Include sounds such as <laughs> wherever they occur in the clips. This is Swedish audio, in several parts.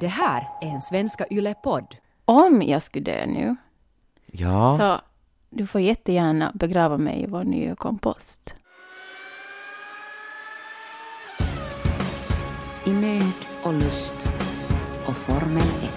Det här är en Svenska Yle-podd. Om jag skulle dö nu, Ja, så du får jättegärna begrava mig i vår nya kompost. I nöd och lust och Formel 1.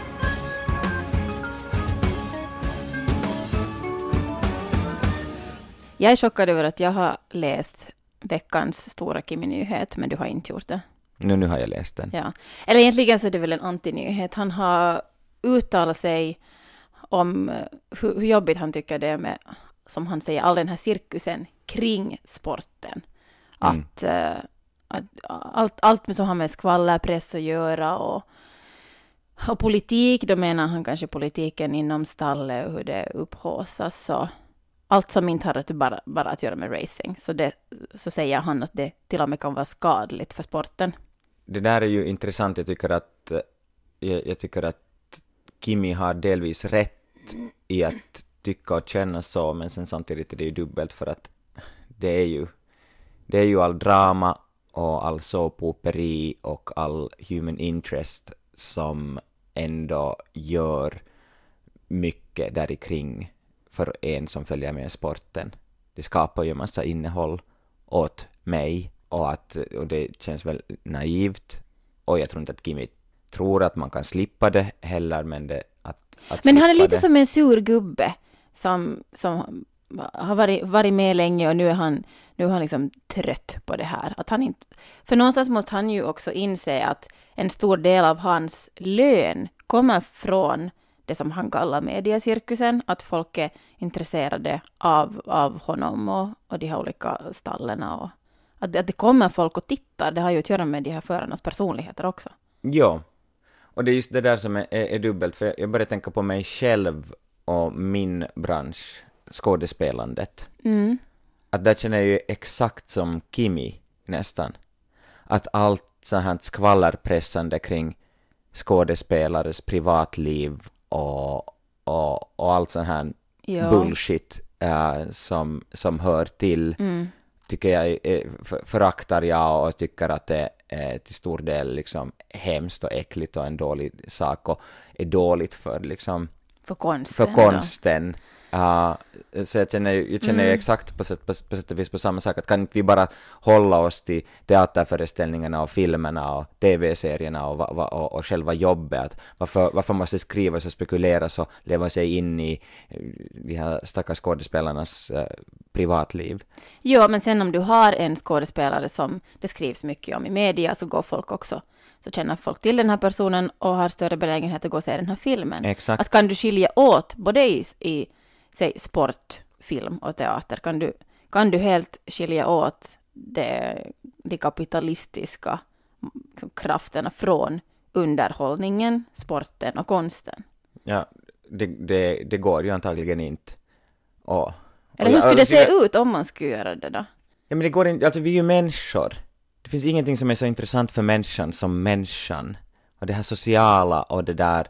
Jag är chockad över att jag har läst veckans stora Kimi-nyhet, men du har inte gjort det. Nu, nu har jag läst den. Ja. Eller egentligen så är det väl en antinyhet. Han har uttalat sig om eh, hur, hur jobbigt han tycker det är med, som han säger, all den här cirkusen kring sporten. Mm. Att, eh, att allt, allt som har med skvallerpress att göra och, och politik, då menar han kanske politiken inom stallet och hur det upphaussas och allt som inte har att bara, bara att göra med racing. Så, det, så säger han att det till och med kan vara skadligt för sporten. Det där är ju intressant, jag tycker att, eh, jag, jag tycker att Kimi har delvis rätt i att tycka och känna så, men sen samtidigt är det ju dubbelt för att det är ju, det är ju all drama och all såpoperi och all human interest som ändå gör mycket där kring för en som följer med sporten. Det skapar ju en massa innehåll åt mig och, att, och det känns väl naivt och jag tror inte att Kimi tror att man kan slippa det heller men det att, att Men han är lite det. som en sur gubbe som, som har varit, varit med länge och nu är han, nu är han liksom trött på det här. Att han inte, för någonstans måste han ju också inse att en stor del av hans lön kommer från det som han kallar mediacirkusen, att folk är intresserade av, av honom och, och de här olika stallen och att, det- att det kommer folk och tittar, det har ju att göra med de här förarnas personligheter också. Ja, och det är just det där som är, är, är dubbelt, för jag börjar tänka på mig själv och min bransch, skådespelandet. Mm. Att där känner jag ju exakt som Kimi, nästan. Att allt så här skvallerpressande kring skådespelares privatliv och, och, och allt sån här Ja. bullshit eh, som, som hör till Mm. Tycker jag för- föraktar jag och tycker att det är till stor del liksom hemskt och äckligt och en dålig sak och är dåligt för liksom För konsten. för konsten. Ja, så jag känner, jag känner Mm. exakt på sätt, på, på sätt och vis på samma sak, att kan inte vi bara hålla oss till teaterföreställningarna och filmerna och tv-serierna och, va- och, och själva jobbet, att varför, varför måste det skrivas och spekuleras och leva sig in i eh, de här stackars skådespelarnas eh, privatliv? Ja, men sen om du har en skådespelare som det skrivs mycket om i media så går folk också, så känner folk till den här personen och har större benägenhet att gå och se den här filmen. Exakt. Att kan du skilja åt, både i, i säg, sport, film och teater, kan du, kan du helt skilja åt det, de kapitalistiska liksom, krafterna från underhållningen, sporten och konsten? Ja, det, det, det går ju antagligen inte. Och, Eller och hur skulle det alltså, jag- se ut om man skulle göra det då? Ja men det går inte, alltså vi är ju människor. Det finns ingenting som är så intressant för människan som människan. Och det här sociala och det där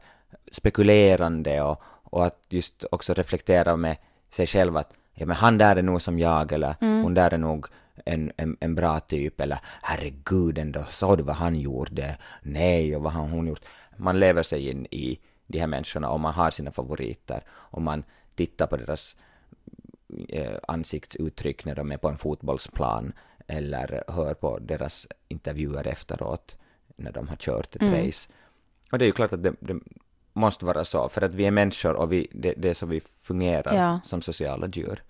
spekulerande och, och att just också reflektera med sig själv att ja men han där är nog som jag eller hon där är nog en, en, en bra typ eller herregud ändå, såg du vad han gjorde? Nej, och vad har hon gjort? Man lever sig in i de här människorna och man har sina favoriter och man tittar på deras eh, ansiktsuttryck när de är på en fotbollsplan eller hör på deras intervjuer efteråt när de har kört ett Mm. race. Och det är ju klart att det, det måste vara så, för att vi är människor och vi, det, det är så vi fungerar Ja. som sociala djur.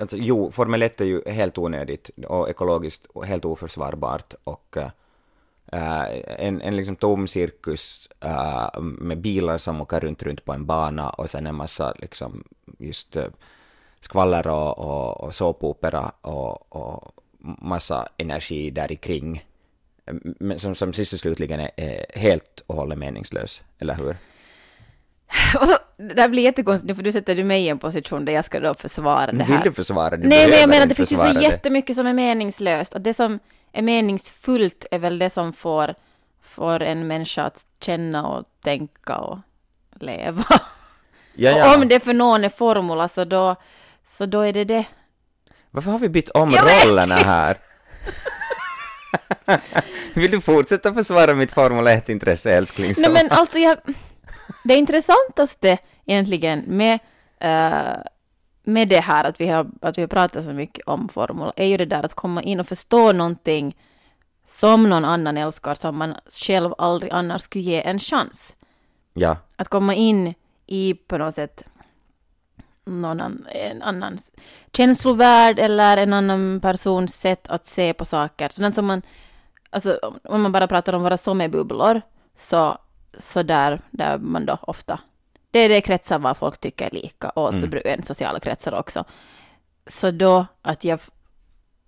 Alltså jo, Formel 1 är ju helt onödigt och ekologiskt och helt oförsvarbart och eh, en, en liksom tom cirkus eh, med bilar som åker runt, runt på en bana och sen en massa liksom just uh, skvaller och, och, och såpopera och, och massa energi där i kring men som, som sist och slutligen är, är helt och hållet meningslös, eller hur? <laughs> Det där blir jättekonstigt nu, för du sätter du mig i en position där jag ska då försvara det här. Vill du försvara det? Du Nej, men jag menar, inte det finns ju så det. jättemycket som är meningslöst. Att det som är meningsfullt är väl det som får, får en människa att känna och tänka och leva. Ja, <laughs> Och ja. om det för någon är formula, så då, så då är det det. Varför har vi bytt om Jag rollerna här? <laughs> Vill du fortsätta försvara mitt Formel 1-intresse, älskling? Nej men alltså jag, det intressantaste egentligen med, eh, med det här att vi, har, att vi har pratat så mycket om formel är ju det där att komma in och förstå någonting som någon annan älskar som man själv aldrig annars skulle ge en chans. Ja, Att komma in i på något sätt någon en annans känslovärld eller en annan persons sätt att se på saker. Sådant som man, alltså om man bara pratar om våra sommerbubblor, så, så där, där man då ofta, det är det kretsar vad folk tycker är lika och Mm. en sociala kretsar också. Så då att jag,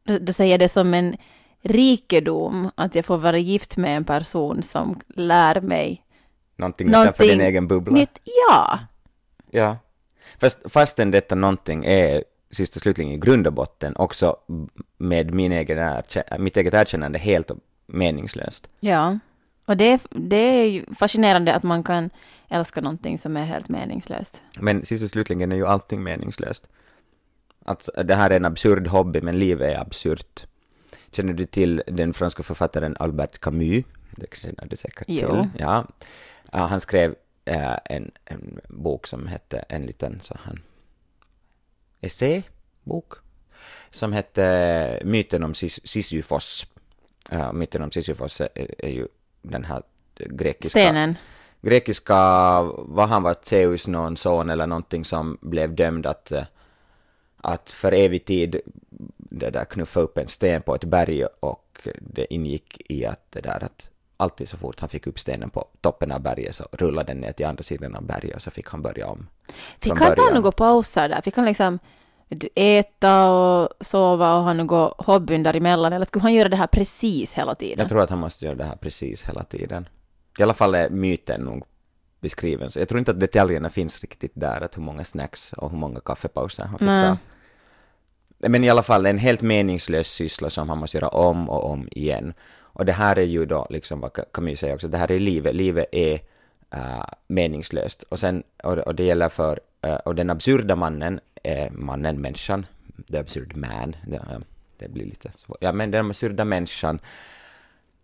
då, då säger jag det som en rikedom att jag får vara gift med en person som lär mig någonting utanför Någonting din egen bubbla. nytt. Ja, Ja. Fast, fastän detta någonting är sist och slutligen i grund och botten också med min egen erkä- mitt eget erkännande helt meningslöst. Ja, och det, det är fascinerande att man kan älska någonting som är helt meningslöst. Men sist och slutligen är ju allting meningslöst. Att det här är en absurd hobby, men livet är absurt. Känner du till den franska författaren Albert Camus? Det känner du säkert Jo. till. Ja, han skrev eh, en, en bok som hette, en liten så han essäbok, som hette Myten om Sis- Sisyfos. Ja, myten om Sisyfos är, är ju den här grekiska Stenen. grekiska, vad han var Zeus någon son eller någonting som blev dömd att, eh, att för evig tid det där knuffa upp en sten på ett berg och det ingick i att det där att alltid så fort han fick upp stenen på toppen av berget så rullade den ner till andra sidan av berget och så fick han börja om. Fick han ta några pauser där? Fick han liksom du, äta och sova och ha något hobbyn däremellan? Eller skulle han göra det här precis hela tiden? Jag tror att han måste göra det här precis hela tiden. I alla fall är myten nog beskriven, så jag tror inte att detaljerna finns riktigt där, att hur många snacks och hur många kaffepauser han fick Nej. ta. Men i alla fall en helt meningslös syssla som han måste göra om och om igen. Och det här är ju då, liksom vad Camus säger också, det här är livet, livet är äh, meningslöst. Och sen, och, och det gäller för, äh, och den absurda mannen, är mannen, människan, the absurd man, det, äh, det blir lite svårt, ja men den absurda människan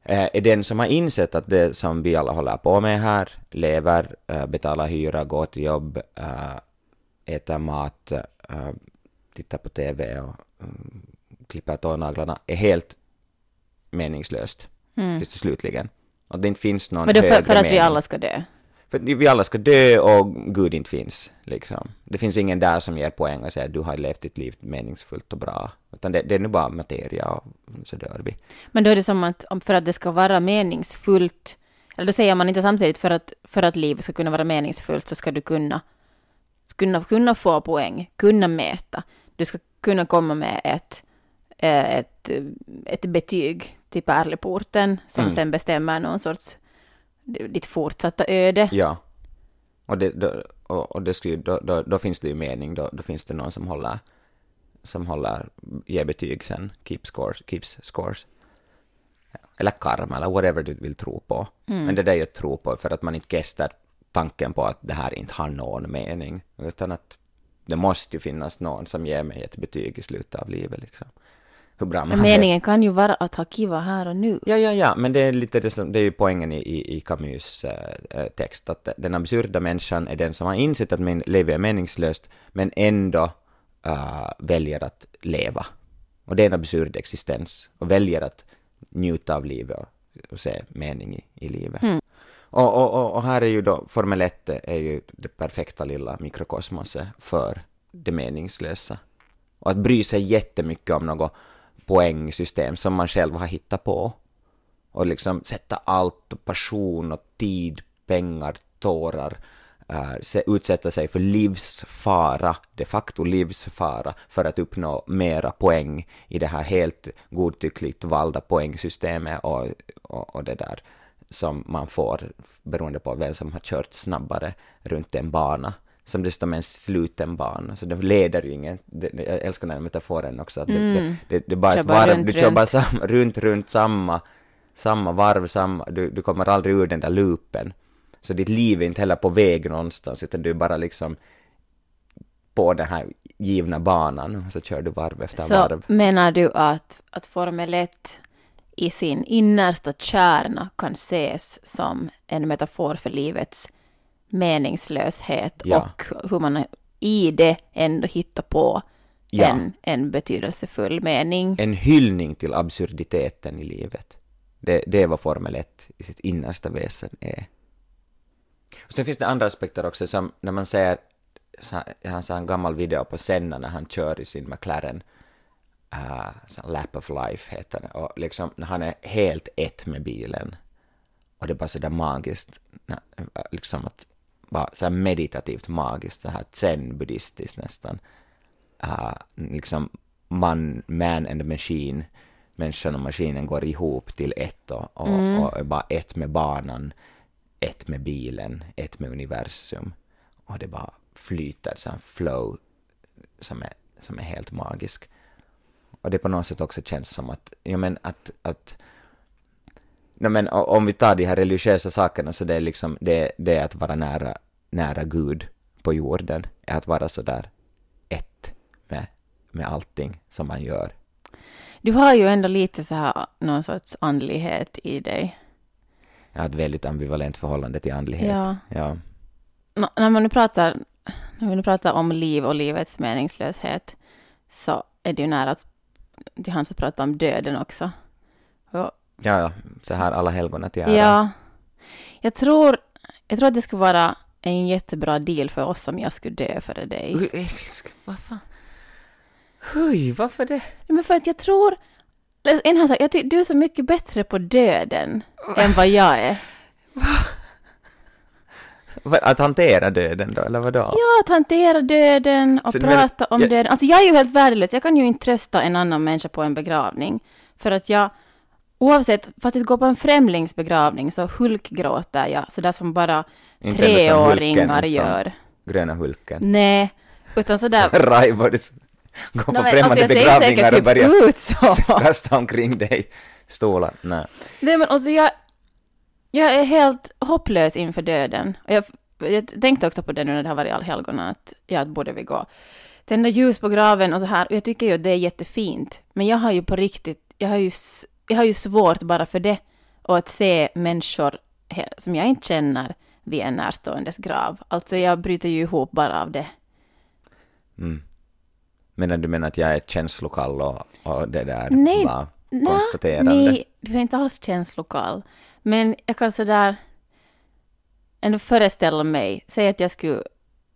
äh, är den som har insett att det som vi alla håller på med här, lever, äh, betalar hyra, går till jobb, äter mat, tittar på TV och klipper tånaglarna, är helt meningslöst, Mm. sist och slutligen. Och det inte finns någon Men då för, för att vi mening. alla ska dö? För vi alla ska dö och Gud inte finns, liksom. Det finns ingen där som ger poäng och säger att du har levt ditt liv meningsfullt och bra. Utan det, det är nu bara materia och så dör vi. Men då är det som att för att det ska vara meningsfullt, eller då säger man inte samtidigt för att, för att livet ska kunna vara meningsfullt så ska du kunna, kunna, kunna få poäng, kunna mäta. Du ska kunna komma med ett, ett, eh, ett betyg till pärleporten som Mm. sen bestämmer någon sorts ditt fortsatta öde. Ja. Och, det, då, och, det skulle, ju- då, då, då finns det ju mening, då, då finns det någon som håller, som håller, ger betyg sen, keep scores, keeps scores. Eller karma, eller whatever du vill tro på. Men det där är ju att tro på för att man inte gästar tanken på att det här inte har någon mening, utan att det måste ju finnas någon som ger mig ett betyg i slutet av livet liksom. Hur bra man Men meningen kan ju vara att ha kiva här och nu. Ja, ja, ja, men det är lite det som, det är ju poängen i, i, i Camus eh, text, att den absurda människan är den som har insett att min liv är meningslöst, men ändå eh, väljer att leva. Och det är en absurd existens, och väljer att njuta av livet och, och se mening i, i livet. Och, och, och, och här är ju då, Formel 1 är ju det perfekta lilla mikrokosmoset för det meningslösa. Och att bry sig jättemycket om något poängsystem som man själv har hittat på. Och liksom sätta allt, och passion och tid, pengar, tårar, uh, se- utsätta sig för livsfara, de facto livsfara, för att uppnå mera poäng i det här helt godtyckligt valda poängsystemet och, och, och det där som man får beroende på vem som har kört snabbare runt en bana som dessutom är en sluten bana, så det leder ju ingen, det, jag älskar den här metaforen också, att det, det, det, det är bara Kör ett varv, runt, du kör bara samma, runt, runt samma, samma varv, samma, du, du kommer aldrig ur den där loopen. Så ditt liv är inte heller på väg någonstans, utan du är bara liksom på den här givna banan, och så kör du varv efter Så varv. menar du att, att Formel 1 i sin innersta kärna kan ses som en metafor för livets meningslöshet Ja. och hur man i det ändå hittar på Ja. en, en betydelsefull mening. En hyllning till absurditeten i livet. Det, det är vad Formel 1 i sitt innersta väsen är. Och sen finns det andra aspekter också, som när man ser, jag har en gammal video på Senna när han kör i sin McLaren, uh, Lap of Life heter det, och liksom när han är helt ett med bilen, och det är bara sådär magiskt, liksom att, bara så meditativt magiskt, så här zen-buddhistiskt nästan, uh, liksom man, man and machine, människan och maskinen går ihop till ett och, och, och är bara ett med banan, ett med bilen, ett med universum. Och det bara flyter, så här flow som är, som är helt magisk. Och det på något sätt också känns som att, ja men att, att No, men om vi tar de här religiösa sakerna så det är liksom, det, det är att vara nära, nära Gud på jorden, är att vara så där ett med, med allting som man gör. Du har ju ändå lite så här någon sorts andlighet i dig. Jag har ett väldigt ambivalent förhållande till andlighet. Ja. Ja. Nå- när man nu pratar, när vi nu pratar om liv och livets meningslöshet så är det ju nära att, till hans att prata om döden också. Och, Ja, ja, så här alla helgona till ära. ja, jag tror, jag tror att det skulle vara en jättebra deal för oss om jag skulle dö före dig. Oj, älskling, varför? Oj, varför det? Men för att jag tror, en här sak, jag tycker du är så mycket bättre på döden än vad jag är. Va- Att hantera döden då, eller vadå? Ja, att hantera döden och Så prata om jag- döden. Alltså jag är ju helt värdelös. Jag kan ju inte trösta en annan människa på en begravning. För att jag, oavsett, fast jag går på en främlingsbegravning så hulkgråter jag, sådär som bara Inte treåringar som gör. Gröna Hulken. Nej, utan sådär... Raivo, du går på Nej, men främmande alltså jag begravningar och typ börjar ut så. <laughs> kasta omkring dig stolar. Nej. Nej men alltså jag, jag är helt hopplös inför döden. Och jag, jag tänkte också på det nu när det har varit allhelgona, att ja, borde vi gå. Tända ljus på graven och så här. Och jag tycker ju att det är jättefint. Men jag har ju på riktigt, jag har ju, jag har ju svårt bara för det. Och att se människor som jag inte känner vid en närståendes grav. Alltså jag bryter ju ihop bara av det. Mm. Men du menar att jag är känslokall och, och det där Nej, var konstaterande? Nej, du är inte alls känslokall. Men jag kan sådär ändå föreställa mig, säg att jag skulle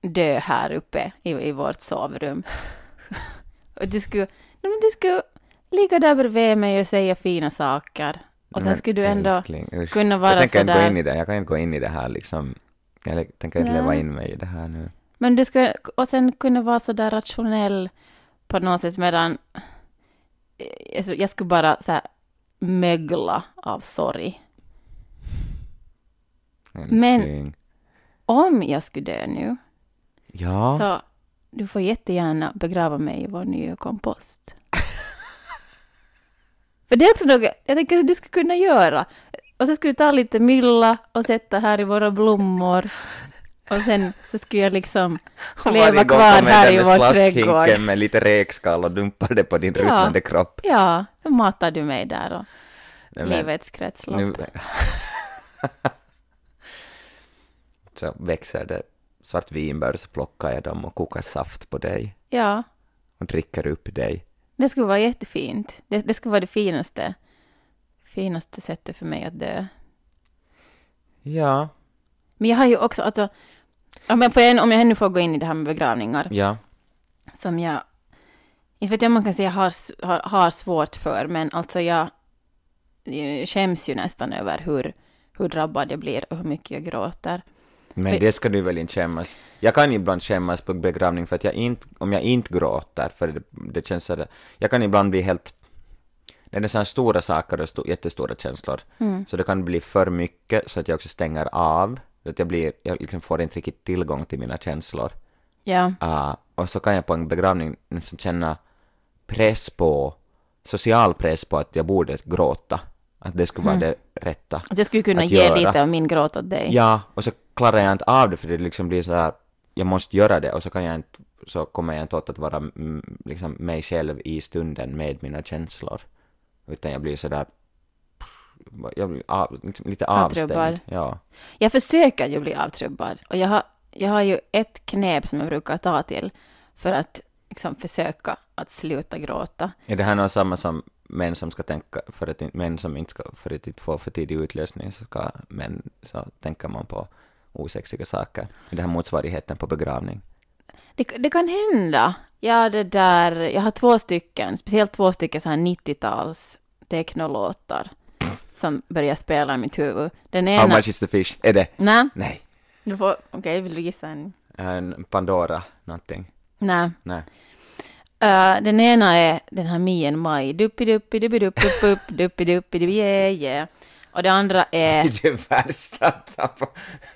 dö här uppe i, i vårt sovrum. <laughs> och du skulle, nej, men du skulle ligga där bredvid mig och säga fina saker. Och sen Men skulle du ändå älskling, kunna Jag vara tänker inte gå sådär. in i det, jag kan inte gå in i det här liksom. Jag tänker inte Nej. leva in mig i det här nu. Men du skulle, och sen kunna vara sådär rationell på något sätt medan jag, jag skulle bara så här mögla av sorg. Men-. Om jag skulle dö nu, Ja, så du får jättegärna begrava mig i vår nya kompost. För det är också något jag tänker att du skulle kunna göra. Och så skulle du ta lite mylla och sätta här i våra blommor. Och sen så skulle jag liksom leva kvar här i vår trädgård. med lite räkskal och dumpar det på din Ja. ruttnande kropp. Ja, då matar du mig där och Nej, men livets kretslopp. nu... <laughs> så växer det svartvinbär så plockar jag dem och kokar saft på dig Ja, och dricker upp dig. Det skulle vara jättefint. Det, det skulle vara det finaste, finaste sättet för mig att dö. Ja, Men jag har ju också, alltså, om jag, får om jag ännu får gå in i det här med begravningar, ja. som jag, inte vet jag om man kan säga har, har, har svårt för, men alltså jag, jag skäms ju nästan över hur, hur drabbad jag blir och hur mycket jag gråter. Men det ska du väl inte skämmas. Jag kan ibland skämmas på begravning för att jag inte, om jag inte gråter, för det, det känns så där, jag kan ibland bli helt, det är så här stora saker och sto, jättestora känslor, Mm. så det kan bli för mycket så att jag också stänger av, så att jag blir, jag liksom får inte riktigt tillgång till mina känslor. Ja, Ah, och så kan jag på en begravning nästan känna press på, social press på att jag borde gråta, att det skulle vara det rätta. att jag skulle kunna ge göra. lite av min gråt åt dig. Ja, och så klarar jag inte av det för det liksom blir så här, jag måste göra det och så kan jag inte, så kommer jag inte åt att vara mm, liksom mig själv i stunden med mina känslor. Utan jag blir så där jag blir av, liksom lite Avtrubbad. avstängd. Ja. Jag försöker ju bli avtrubbad. Och jag har, jag har ju ett knep som jag brukar ta till för att liksom, försöka att sluta gråta. Är det här något samma som män som ska tänka, för att, män som inte ska, för att inte få för tidig utlösning, så ska män, så tänker man på osexiga saker. Det här motsvarigheten på begravning? Det, det kan hända. Ja, det där, jag har två stycken, speciellt två stycken så här 90-tals technolåtar som börjar spela i mitt huvud. Den How ena... much is the fish? Är det? Nej, Nej. du får... Okej, vill du gissa en? En Pandora någonting? Nej. Nej. Uh, den ena är den här Mien Maj. Duppi duppi duppi duppi duppi duppi duppi duppi yeah, yeah. Och det andra är... <laughs> Det är det värsta att tappa.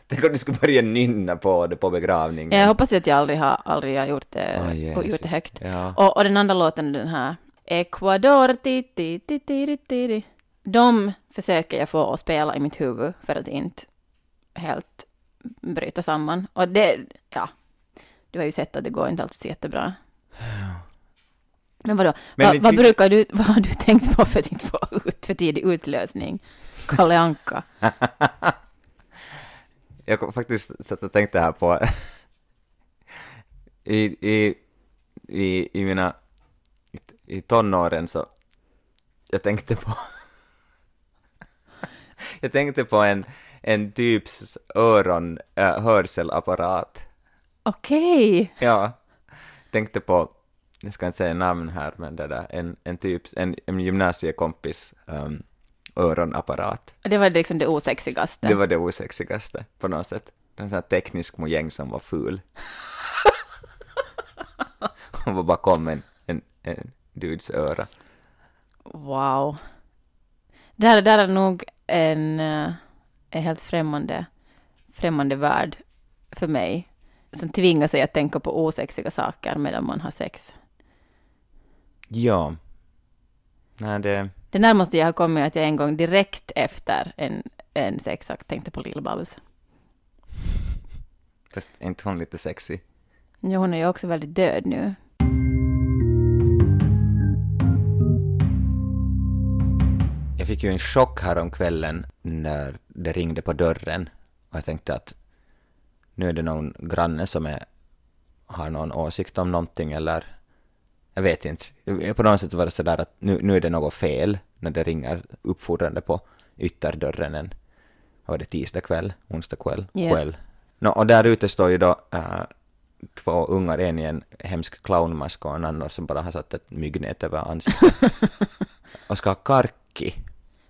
Tänk om du skulle börja nynna på det på begravningen. Jag hoppas att jag aldrig har, aldrig har gjort, det, oh, gjort det högt. Ja. Och, och den andra låten är den här. Ecuador, ti, ti, ti, ti, ti, ti. De försöker jag få att spela i mitt huvud för att inte helt bryta samman. Och det, ja, du har ju sett att det går inte alltid så jättebra. Men vadå, Men Va, vad finns- brukar du, <laughs> vad har du tänkt på för att inte få ut för tidig utlösning? Kalle Anka. <laughs> Jag kom faktiskt satt och tänkte här på <laughs> i, i, i, i mina i tonåren så jag tänkte på jag tänkte på en, en typs öron äh, hörselapparat Okej. ja tänkte på jag ska inte säga namn här men det där en, en typ en, en gymnasiekompis um, öronapparat Det var liksom det osexigaste. det var det osexigaste på något sätt. En sån här teknisk mojäng som var ful. <laughs> Hon var bakom en, en, en dudes öra. Wow. Det här, det här är nog en, eh, en helt främmande, främmande värld för mig. Som tvingar sig att tänka på osexiga saker medan man har sex. Ja. Nej, det... Det närmaste jag har kommit är att jag en gång direkt efter en, en sexakt tänkte på Lill-Babs. Fast är inte hon lite sexy? Ja, hon är ju också väldigt död nu. Jag fick ju en chock här om kvällen när det ringde på dörren. Och jag tänkte att nu är det någon granne som är, har någon åsikt om någonting eller jag vet inte. På något sätt var det sådär att nu, nu är det något fel när det ringer uppfordrande på ytterdörren en, vad var det, tisdag kväll, onsdag kväll, Ja. kväll. Nå, och där ute står ju då äh, två ungar, en i en hemsk clownmask och en annan som bara har satt ett myggnät över ansiktet. <laughs> och ska ha karki.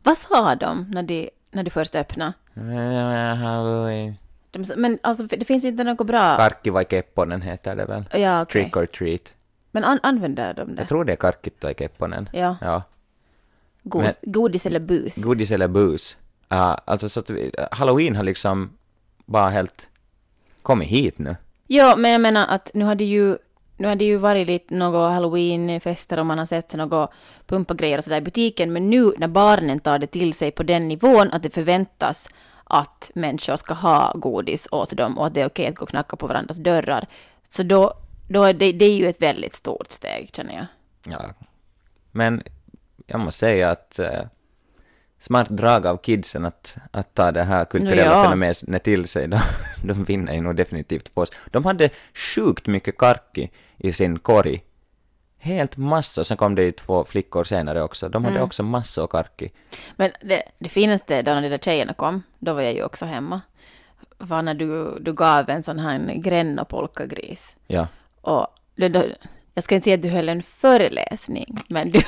Vad sa de när, de, när du först öppnade? De, men alltså, det finns inte något bra... Karkki vai kepponen heter det väl? ja, okej. Trick or treat. Men an, använder de det? Jag tror det är karkit och kepponen. Ja. ja. God, men- godis eller bus? Godis eller bus. Uh, alltså så att vi, halloween har liksom bara helt kommit hit nu. Ja, men jag menar att nu har det ju, nu har det ju varit lite några halloweenfester och man har sett några pumpagrejer och sådär i butiken, men nu när barnen tar det till sig på den nivån att det förväntas att människor ska ha godis åt dem och att det är okej att gå och knacka på varandras dörrar, så då, då är det, det är ju ett väldigt stort steg, känner jag. Ja. Men jag måste säga att uh, smart drag av kidsen att, att ta det här kulturella Ja. fenomenet till sig. De, <laughs> de vinner ju nog definitivt på oss. De hade sjukt mycket karki i sin korg. Helt massor. Sen kom det ju två flickor senare också. De hade också massor karki. Men det, det finaste då när de där tjejerna kom, då var jag ju också hemma, var när du, du gav en sån här gränna polkagris. Ja. Och jag ska inte säga att du höll en föreläsning, men du,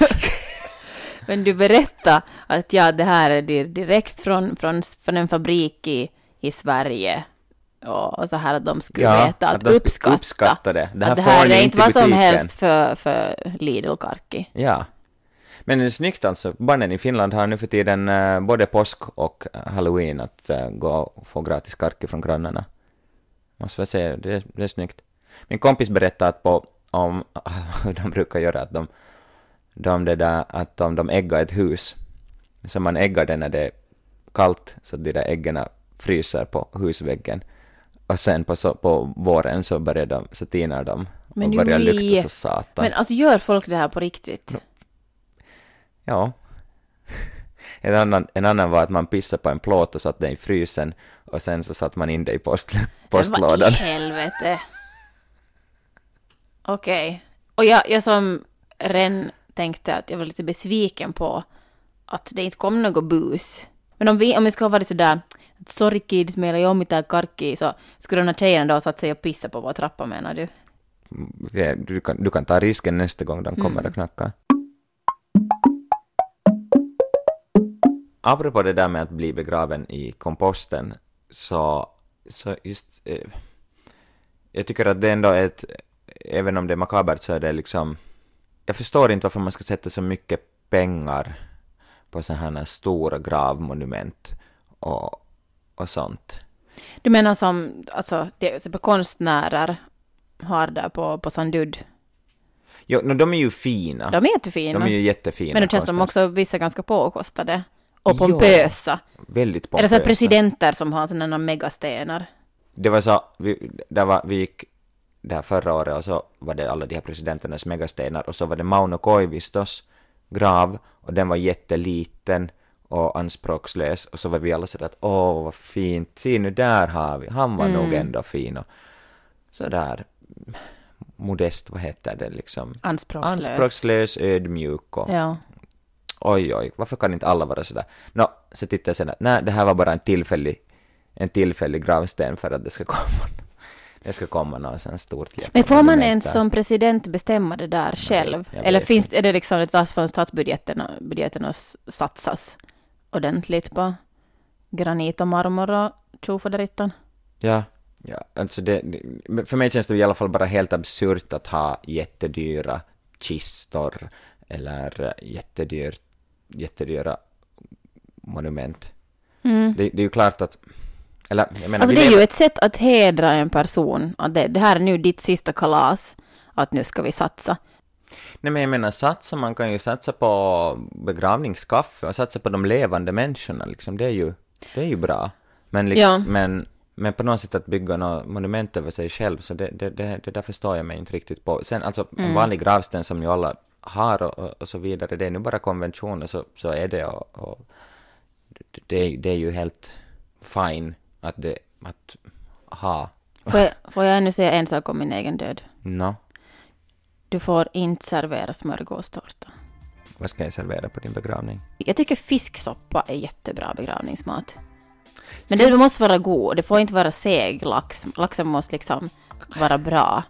<laughs> men du berättade att ja, det här är di- direkt från, från, från en fabrik i, i Sverige. Och, så här att de skulle Ja, veta att, att uppskatta, uppskatta det. Det här att det här är inte vad som helst för, för Lidl-karki. Ja. Men det är snyggt alltså. Barnen i Finland har nu för tiden eh, både påsk och halloween att eh, gå och få gratis karki från grannarna. Måste jag säga, det, det är snyggt. Min kompis berättade att på, om hur <laughs> de brukar göra, att de, de det där, att om de äggar ett hus, så man äggar det när det är kallt, så att de där äggen fryser på husväggen. Och sen på, så, på våren så börjar de, så tinar de Men och börjar ui. lukta så satan. Men alltså gör folk det här på riktigt? Ja. <laughs> En annan, en annan var att man pissade på en plåt och satte den i frysen och sen så satte man in det i post, postlådan. Men vad i helvete? Okej. Och jag, jag som redan tänkte att jag var lite besviken på att det inte kom något bus. Men om vi, om vi skulle ha varit sådär Sorry kids, meillä ei ole mitään karkkia, så skulle de här tjejerna då satt sig och pissa på vår trappa menar du? Det- Du kan, du kan ta risken nästa gång de kommer och knackar. Apropå det där med att bli begraven i komposten, så, så just... Eh, jag tycker att det ändå är ett... Även om det är makabert så är det liksom... Jag förstår inte varför man ska sätta så mycket pengar på sådana här stora gravmonument och, och sånt. Du menar som, alltså, det, så på konstnärer har där på, på Sandud. Jo, no, de är ju fina. De är jättefina. De är ju jättefina. men då känns de också vissa ganska påkostade. Och pompösa. Väldigt Eller så pompösa. här presidenter som har sådana megastenar. Det var så, vi, där var, vi gick där förra året och så var det alla de här presidenternas megastenar och så var det Mauno Koivistos grav och den var jätteliten och anspråkslös och så var vi alla sådär att åh vad fint, se nu där har vi, han var nog ändå fin och sådär modest, vad heter det liksom? Anspråkslös. Anspråkslös, ödmjuk och Ja. oj oj, varför kan inte alla vara sådär? Nå, så tittade jag sen att nej, det här var bara en tillfällig, en tillfällig gravsten för att det ska komma, det ska komma något sånt stort Men får man ens som president bestämma det där själv? jag Eller finns, är det liksom ett från statsbudgeten budgeten s- satsas ordentligt på granit och marmor och tjofaderittan? Ja, ja, alltså det, för mig känns det i alla fall bara helt absurt att ha jättedyra kistor eller eh, jättedyr, jättedyra monument. Det, det är ju klart att, eller jag menar, Alltså det är lever- ju ett sätt att hedra en person. Att det, det här är nu ditt sista kalas. Att nu ska vi satsa. Nej men jag menar satsa, man kan ju satsa på begravningskaffe och satsa på de levande människorna liksom, det är ju, det är ju bra. Men, liksom, Ja. men, men på något sätt att bygga något monument över sig själv, så det, det, det, det där förstår jag mig inte riktigt på. Sen alltså en vanlig gravsten som ju alla har och, och, så vidare, det är nu bara konventioner så, så är det och, och det, det, det är ju helt fine att det, att ha, Får jag, får jag ännu säga en sak om min egen död? no, Du får inte servera smörgåstårta. vad ska jag servera på din begravning? Jag tycker fisksoppa är jättebra begravningsmat. Men det måste vara god. Det får inte vara seg lax. Laxen måste liksom vara bra.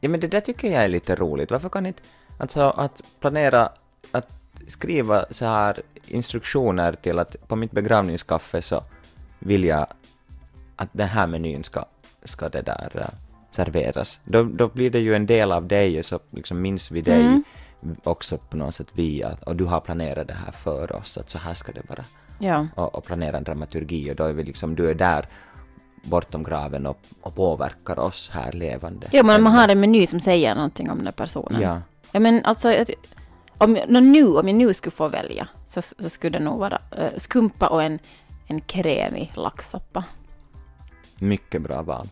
Ja men det där tycker jag är lite roligt. Varför kan inte, alltså att planera, att skriva så här instruktioner till att på mitt begravningskaffe så vill jag att den här menyn ska, ska det där eh, serveras. Då, då blir det ju en del av dig och så liksom minns vi dig också på något sätt via och du har planerat det här för oss, att så här ska det vara. Ja. Och, och planera en dramaturgi och då är vi liksom, du är där bortom graven och, och påverkar oss här levande. Jo, men man har en meny som säger någonting om den personen. Ja. Ja, men alltså, om, jag- nu, om jag nu skulle få välja så, så skulle det nog vara eh, skumpa och en, en krämig laxsoppa. Mycket bra val.